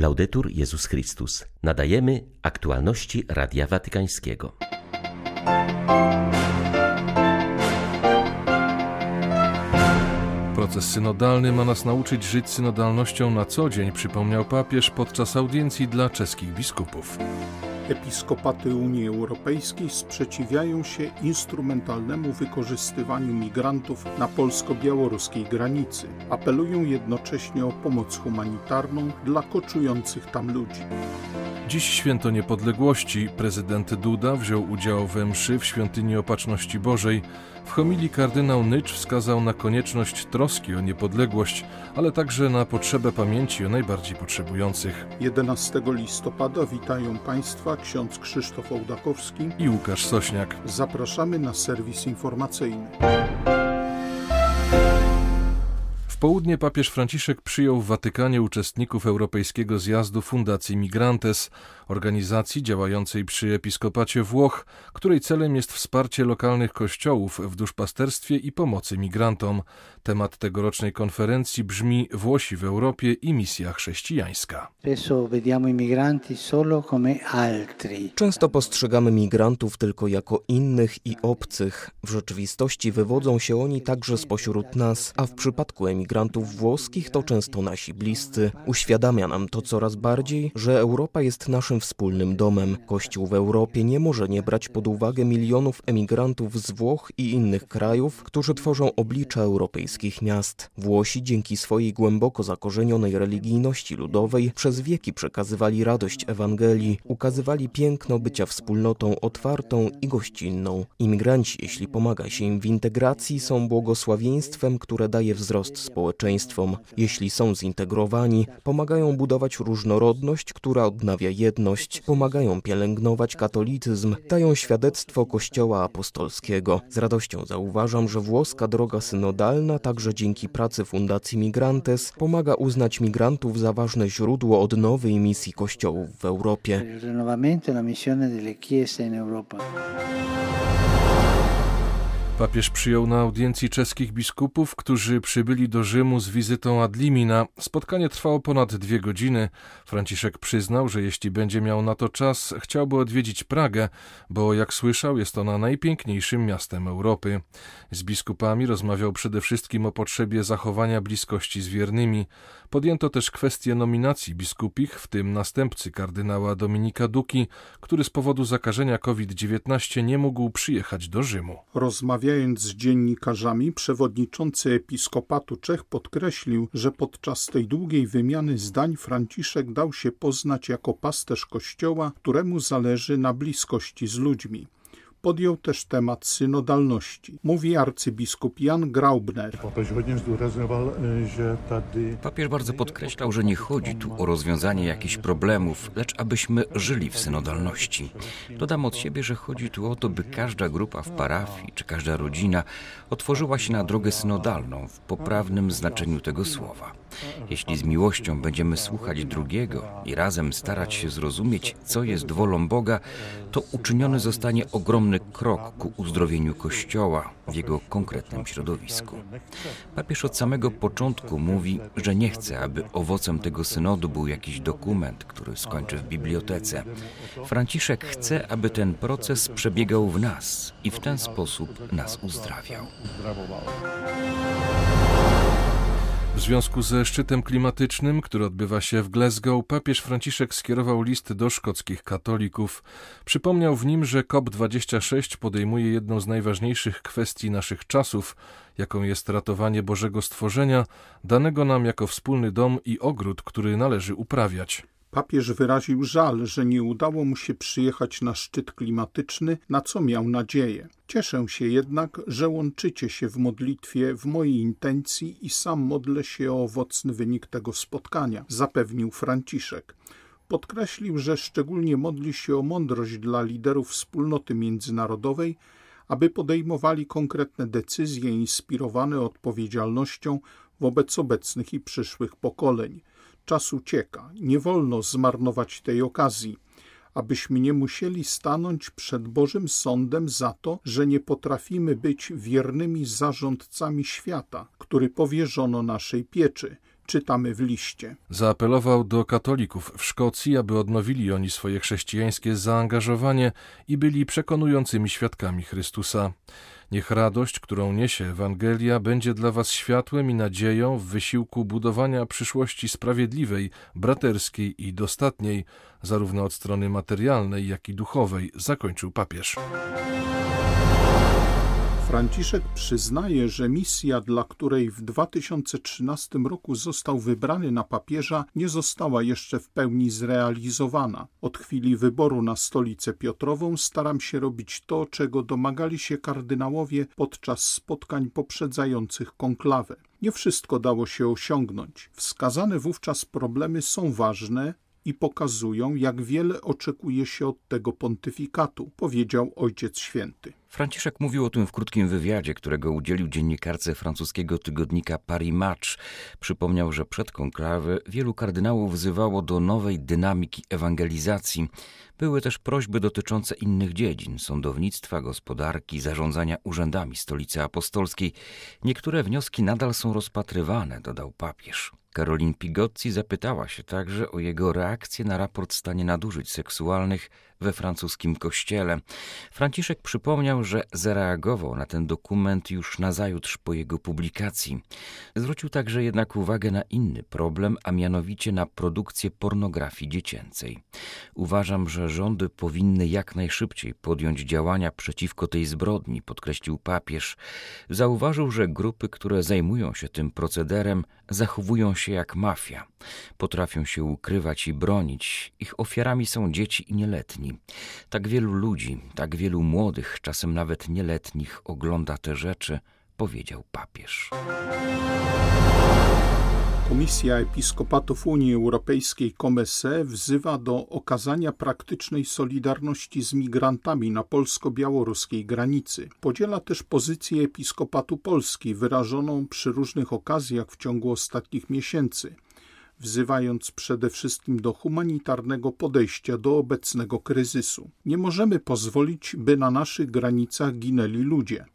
Laudetur Jezus Chrystus. Nadajemy aktualności Radia Watykańskiego. Proces synodalny ma nas nauczyć żyć synodalnością na co dzień, przypomniał papież podczas audiencji dla czeskich biskupów. Episkopaty Unii Europejskiej sprzeciwiają się instrumentalnemu wykorzystywaniu migrantów na polsko-białoruskiej granicy. Apelują jednocześnie o pomoc humanitarną dla koczujących tam ludzi. Dziś święto niepodległości. Prezydent Duda wziął udział we mszy w Świątyni Opatrzności Bożej. W homilii kardynał Nycz wskazał na konieczność troski o niepodległość, ale także na potrzebę pamięci o najbardziej potrzebujących. 11 listopada witają Państwa ksiądz Krzysztof Ołdakowski i Łukasz Sośniak. Zapraszamy na serwis informacyjny. Południe papież Franciszek przyjął w Watykanie uczestników Europejskiego Zjazdu Fundacji Migrantes, organizacji działającej przy Episkopacie Włoch, której celem jest wsparcie lokalnych kościołów w duszpasterstwie i pomocy migrantom. Temat tegorocznej konferencji brzmi Włosi w Europie i misja chrześcijańska. Często postrzegamy migrantów tylko jako innych i obcych. W rzeczywistości wywodzą się oni także spośród nas, a w przypadku emigrantów włoskich to często nasi bliscy. Uświadamia nam to coraz bardziej, że Europa jest naszym wspólnym domem. Kościół w Europie nie może nie brać pod uwagę milionów emigrantów z Włoch i innych krajów, którzy tworzą oblicze europejskich miast. Włosi dzięki swojej głęboko zakorzenionej religijności ludowej przez wieki przekazywali radość Ewangelii, ukazywali piękno bycia wspólnotą otwartą i gościnną. Imigranci, jeśli pomaga się im w integracji, są błogosławieństwem, które daje wzrost społeczeństwom. Jeśli są zintegrowani, pomagają budować różnorodność, która odnawia jedność, pomagają pielęgnować katolicyzm, dają świadectwo Kościoła Apostolskiego. Z radością zauważam, że włoska droga synodalna także dzięki pracy Fundacji Migrantes pomaga uznać migrantów za ważne źródło odnowy i misji kościołów w Europie. Papież przyjął na audiencji czeskich biskupów, którzy przybyli do Rzymu z wizytą ad limina. Spotkanie trwało ponad dwie godziny. Franciszek przyznał, że jeśli będzie miał na to czas, chciałby odwiedzić Pragę, bo jak słyszał, jest ona najpiękniejszym miastem Europy. Z biskupami rozmawiał przede wszystkim o potrzebie zachowania bliskości z wiernymi. Podjęto też kwestię nominacji biskupich, w tym następcy kardynała Dominika Duki, który z powodu zakażenia COVID-19 nie mógł przyjechać do Rzymu. Rozmawiając z dziennikarzami, przewodniczący episkopatu Czech podkreślił, że podczas tej długiej wymiany zdań Franciszek dał się poznać jako pasterz Kościoła, któremu zależy na bliskości z ludźmi. Podjął też temat synodalności. Mówi arcybiskup Jan Graubner. Papież bardzo podkreślał, że nie chodzi tu o rozwiązanie jakichś problemów, lecz abyśmy żyli w synodalności. Dodam od siebie, że chodzi tu o to, by każda grupa w parafii czy każda rodzina otworzyła się na drogę synodalną w poprawnym znaczeniu tego słowa. Jeśli z miłością będziemy słuchać drugiego i razem starać się zrozumieć, co jest wolą Boga, to uczyniony zostanie ogromny krok ku uzdrowieniu Kościoła w jego konkretnym środowisku. Papież od samego początku mówi, że nie chce, aby owocem tego synodu był jakiś dokument, który skończy w bibliotece. Franciszek chce, aby ten proces przebiegał w nas i w ten sposób nas uzdrawiał. W związku ze szczytem klimatycznym, który odbywa się w Glasgow, papież Franciszek skierował list do szkockich katolików. Przypomniał w nim, że COP26 podejmuje jedną z najważniejszych kwestii naszych czasów, jaką jest ratowanie Bożego stworzenia, danego nam jako wspólny dom i ogród, który należy uprawiać. Papież wyraził żal, że nie udało mu się przyjechać na szczyt klimatyczny, na co miał nadzieję. Cieszę się jednak, że łączycie się w modlitwie w mojej intencji i sam modlę się o owocny wynik tego spotkania, zapewnił Franciszek. Podkreślił, że szczególnie modli się o mądrość dla liderów wspólnoty międzynarodowej, aby podejmowali konkretne decyzje inspirowane odpowiedzialnością wobec obecnych i przyszłych pokoleń. Czas ucieka, nie wolno zmarnować tej okazji, abyśmy nie musieli stanąć przed Bożym Sądem za to, że nie potrafimy być wiernymi zarządcami świata, który powierzono naszej pieczy, czytamy w liście. Zaapelował do katolików w Szkocji, aby odnowili oni swoje chrześcijańskie zaangażowanie i byli przekonującymi świadkami Chrystusa. Niech radość, którą niesie Ewangelia, będzie dla Was światłem i nadzieją w wysiłku budowania przyszłości sprawiedliwej, braterskiej i dostatniej, zarówno od strony materialnej, jak i duchowej, zakończył papież. Franciszek przyznaje, że misja, dla której w 2013 roku został wybrany na papieża, nie została jeszcze w pełni zrealizowana. Od chwili wyboru na stolicę Piotrową staram się robić to, czego domagali się kardynałowie podczas spotkań poprzedzających konklawę. Nie wszystko dało się osiągnąć. Wskazane wówczas problemy są ważne, i pokazują, jak wiele oczekuje się od tego pontyfikatu, powiedział Ojciec Święty. Franciszek mówił o tym w krótkim wywiadzie, którego udzielił dziennikarce francuskiego tygodnika Paris Match. Przypomniał, że przed konklawy wielu kardynałów wzywało do nowej dynamiki ewangelizacji. Były też prośby dotyczące innych dziedzin sądownictwa, gospodarki, zarządzania urzędami stolicy apostolskiej. Niektóre wnioski nadal są rozpatrywane, dodał papież. Karolin Pigozzi zapytała się także o jego reakcję na raport stanie nadużyć seksualnych we francuskim kościele. Franciszek przypomniał, że zareagował na ten dokument już nazajutrz po jego publikacji. Zwrócił także jednak uwagę na inny problem, a mianowicie na produkcję pornografii dziecięcej. Uważam, że rządy powinny jak najszybciej podjąć działania przeciwko tej zbrodni, podkreślił papież. Zauważył, że grupy, które zajmują się tym procederem, zachowują się jak mafia. Potrafią się ukrywać i bronić. Ich ofiarami są dzieci i nieletni. Tak wielu ludzi, tak wielu młodych, czasem nawet nieletnich ogląda te rzeczy, powiedział papież. Komisja Episkopatów Unii Europejskiej Komese wzywa do okazania praktycznej solidarności z migrantami na polsko-białoruskiej granicy. Podziela też pozycję Episkopatu Polski wyrażoną przy różnych okazjach w ciągu ostatnich miesięcy wzywając przede wszystkim do humanitarnego podejścia do obecnego kryzysu. Nie możemy pozwolić, by na naszych granicach ginęli ludzie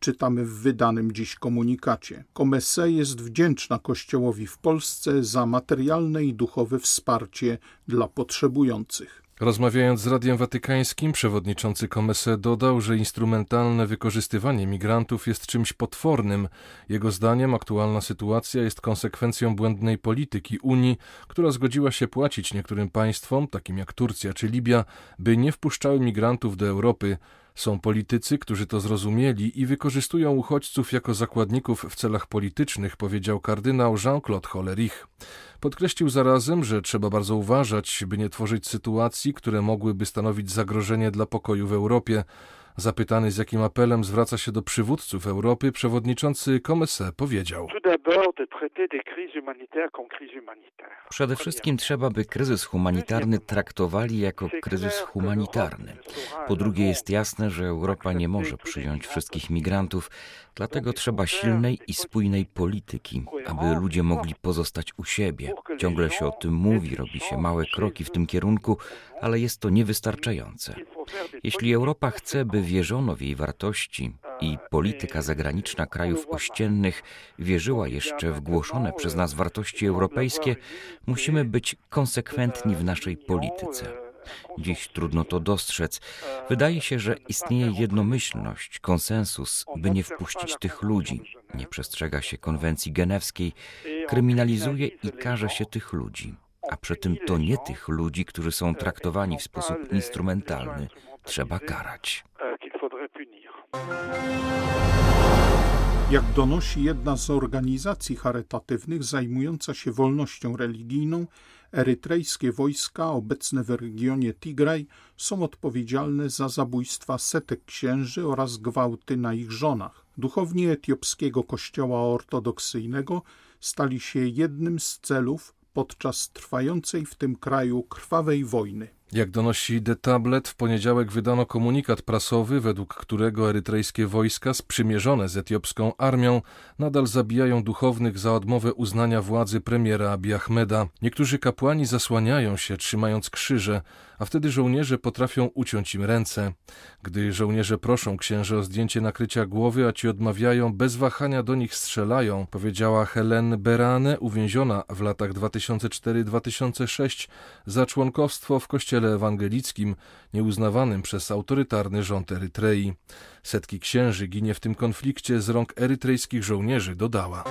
czytamy w wydanym dziś komunikacie. Komese jest wdzięczna Kościołowi w Polsce za materialne i duchowe wsparcie dla potrzebujących. Rozmawiając z Radiem Watykańskim, przewodniczący Komese dodał, że instrumentalne wykorzystywanie migrantów jest czymś potwornym. Jego zdaniem aktualna sytuacja jest konsekwencją błędnej polityki Unii, która zgodziła się płacić niektórym państwom, takim jak Turcja czy Libia, by nie wpuszczały migrantów do Europy. Są politycy, którzy to zrozumieli i wykorzystują uchodźców jako zakładników w celach politycznych, powiedział kardynał Jean-Claude Hollerich. Podkreślił zarazem, że trzeba bardzo uważać, by nie tworzyć sytuacji, które mogłyby stanowić zagrożenie dla pokoju w Europie. Zapytany z jakim apelem zwraca się do przywódców Europy, przewodniczący Comesse powiedział: Przede wszystkim trzeba, by kryzys humanitarny traktowali jako kryzys humanitarny. Po drugie, jest jasne, że Europa nie może przyjąć wszystkich migrantów, dlatego trzeba silnej i spójnej polityki, aby ludzie mogli pozostać u siebie. Ciągle się o tym mówi, robi się małe kroki w tym kierunku, ale jest to niewystarczające. Jeśli Europa chce, by wierzono w jej wartości i polityka zagraniczna krajów ościennych wierzyła jeszcze w głoszone przez nas wartości europejskie, musimy być konsekwentni w naszej polityce. Dziś trudno to dostrzec. Wydaje się, że istnieje jednomyślność, konsensus, by nie wpuścić tych ludzi. Nie przestrzega się konwencji genewskiej, kryminalizuje i karze się tych ludzi a przy tym to nie tych ludzi, którzy są traktowani w sposób instrumentalny, trzeba karać. Jak donosi jedna z organizacji charytatywnych zajmująca się wolnością religijną, erytrejskie wojska obecne w regionie Tigraj są odpowiedzialne za zabójstwa setek księży oraz gwałty na ich żonach. Duchowni etiopskiego kościoła ortodoksyjnego stali się jednym z celów podczas trwającej w tym kraju krwawej wojny. Jak donosi The Tablet, w poniedziałek wydano komunikat prasowy, według którego erytrejskie wojska sprzymierzone z etiopską armią nadal zabijają duchownych za odmowę uznania władzy premiera Abiy Ahmeda. Niektórzy kapłani zasłaniają się, trzymając krzyże, a wtedy żołnierze potrafią uciąć im ręce. Gdy żołnierze proszą księży o zdjęcie nakrycia głowy, a ci odmawiają, bez wahania do nich strzelają, powiedziała Helen Berane, uwięziona w latach 2004-2006 za członkostwo w kościele ewangelickim, nieuznawanym przez autorytarny rząd Erytrei. Setki księży ginie w tym konflikcie z rąk erytrejskich żołnierzy, dodała.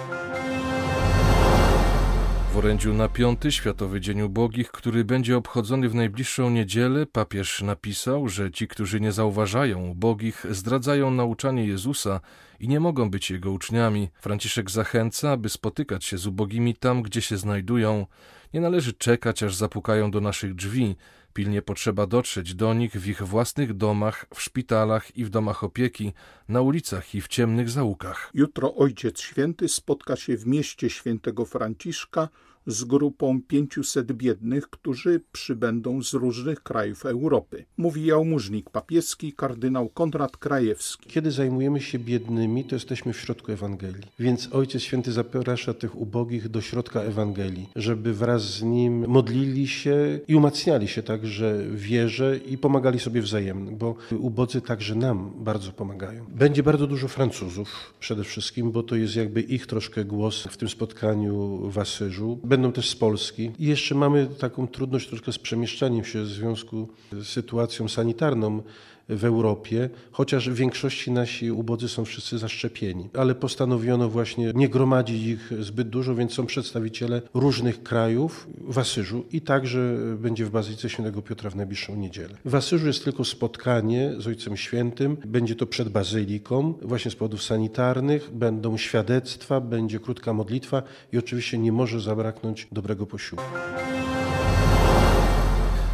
W orędziu na piąty Światowy Dzień Ubogich, który będzie obchodzony w najbliższą niedzielę, papież napisał, że ci, którzy nie zauważają ubogich, zdradzają nauczanie Jezusa i nie mogą być jego uczniami. Franciszek zachęca, aby spotykać się z ubogimi tam, gdzie się znajdują. Nie należy czekać, aż zapukają do naszych drzwi. Pilnie potrzeba dotrzeć do nich w ich własnych domach, w szpitalach i w domach opieki, na ulicach i w ciemnych zaułkach. Jutro Ojciec Święty spotka się w mieście świętego Franciszka z grupą 500 biednych, którzy przybędą z różnych krajów Europy. Mówi jałmużnik papieski kardynał Konrad Krajewski. Kiedy zajmujemy się biednymi, to jesteśmy w środku Ewangelii. Więc Ojciec Święty zaprasza tych ubogich do środka Ewangelii, żeby wraz z nim modlili się i umacniali się także wierze i pomagali sobie wzajemnie, bo ubodzy także nam bardzo pomagają. Będzie bardzo dużo Francuzów przede wszystkim, bo to jest jakby ich troszkę głos w tym spotkaniu w Asyżu będą też z Polski. I jeszcze mamy taką trudność troszkę z przemieszczaniem się w związku z sytuacją sanitarną w Europie, chociaż w większości nasi ubodzy są wszyscy zaszczepieni. Ale postanowiono właśnie nie gromadzić ich zbyt dużo, więc są przedstawiciele różnych krajów w Asyżu i także będzie w Bazylice Świętego Piotra w najbliższą niedzielę. W Asyżu jest tylko spotkanie z Ojcem Świętym, będzie to przed Bazyliką, właśnie z powodów sanitarnych, będą świadectwa, będzie krótka modlitwa i oczywiście nie może zabraknąć dobrego posiłku.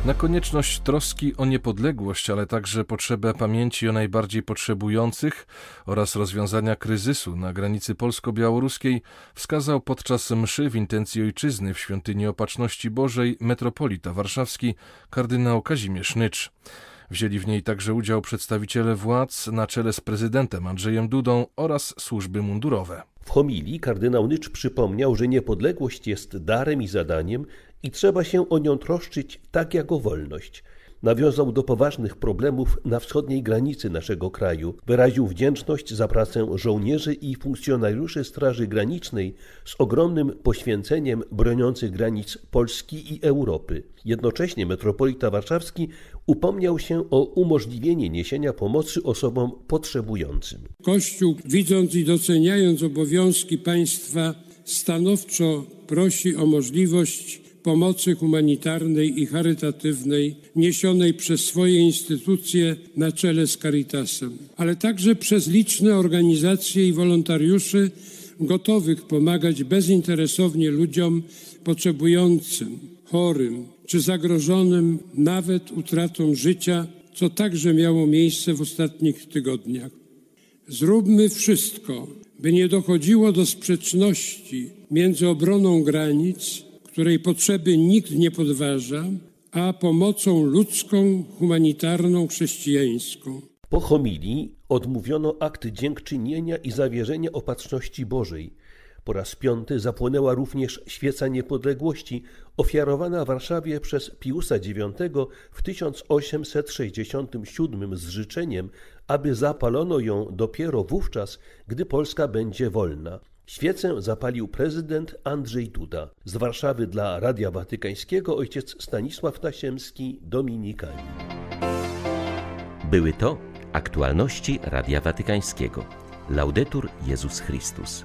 Na konieczność troski o niepodległość, ale także potrzebę pamięci o najbardziej potrzebujących oraz rozwiązania kryzysu na granicy polsko-białoruskiej wskazał podczas mszy w intencji ojczyzny w Świątyni Opatrzności Bożej metropolita warszawski kardynał Kazimierz Nycz. Wzięli w niej także udział przedstawiciele władz na czele z prezydentem Andrzejem Dudą oraz służby mundurowe. W homilii kardynał Nycz przypomniał, że niepodległość jest darem i zadaniem i trzeba się o nią troszczyć tak jak o wolność. Nawiązał do poważnych problemów na wschodniej granicy naszego kraju, wyraził wdzięczność za pracę żołnierzy i funkcjonariuszy Straży Granicznej z ogromnym poświęceniem broniących granic Polski i Europy. Jednocześnie metropolita warszawski upomniał się o umożliwienie niesienia pomocy osobom potrzebującym. Kościół, widząc i doceniając obowiązki państwa, stanowczo prosi o możliwość pomocy humanitarnej i charytatywnej niesionej przez swoje instytucje na czele z Caritasem, ale także przez liczne organizacje i wolontariuszy gotowych pomagać bezinteresownie ludziom potrzebującym, chorym czy zagrożonym nawet utratą życia, co także miało miejsce w ostatnich tygodniach. Zróbmy wszystko, by nie dochodziło do sprzeczności między obroną granic której potrzeby nikt nie podważa, a pomocą ludzką, humanitarną, chrześcijańską. Po homilii odmówiono akt dziękczynienia i zawierzenia opatrzności Bożej. Po raz piąty zapłonęła również świeca niepodległości, ofiarowana Warszawie przez Piusa IX w 1867 z życzeniem, aby zapalono ją dopiero wówczas, gdy Polska będzie wolna. Świecę zapalił prezydent Andrzej Duda. Z Warszawy dla Radia Watykańskiego ojciec Stanisław Tasiemski, Dominikani. Były to aktualności Radia Watykańskiego. Laudetur Jezus Chrystus.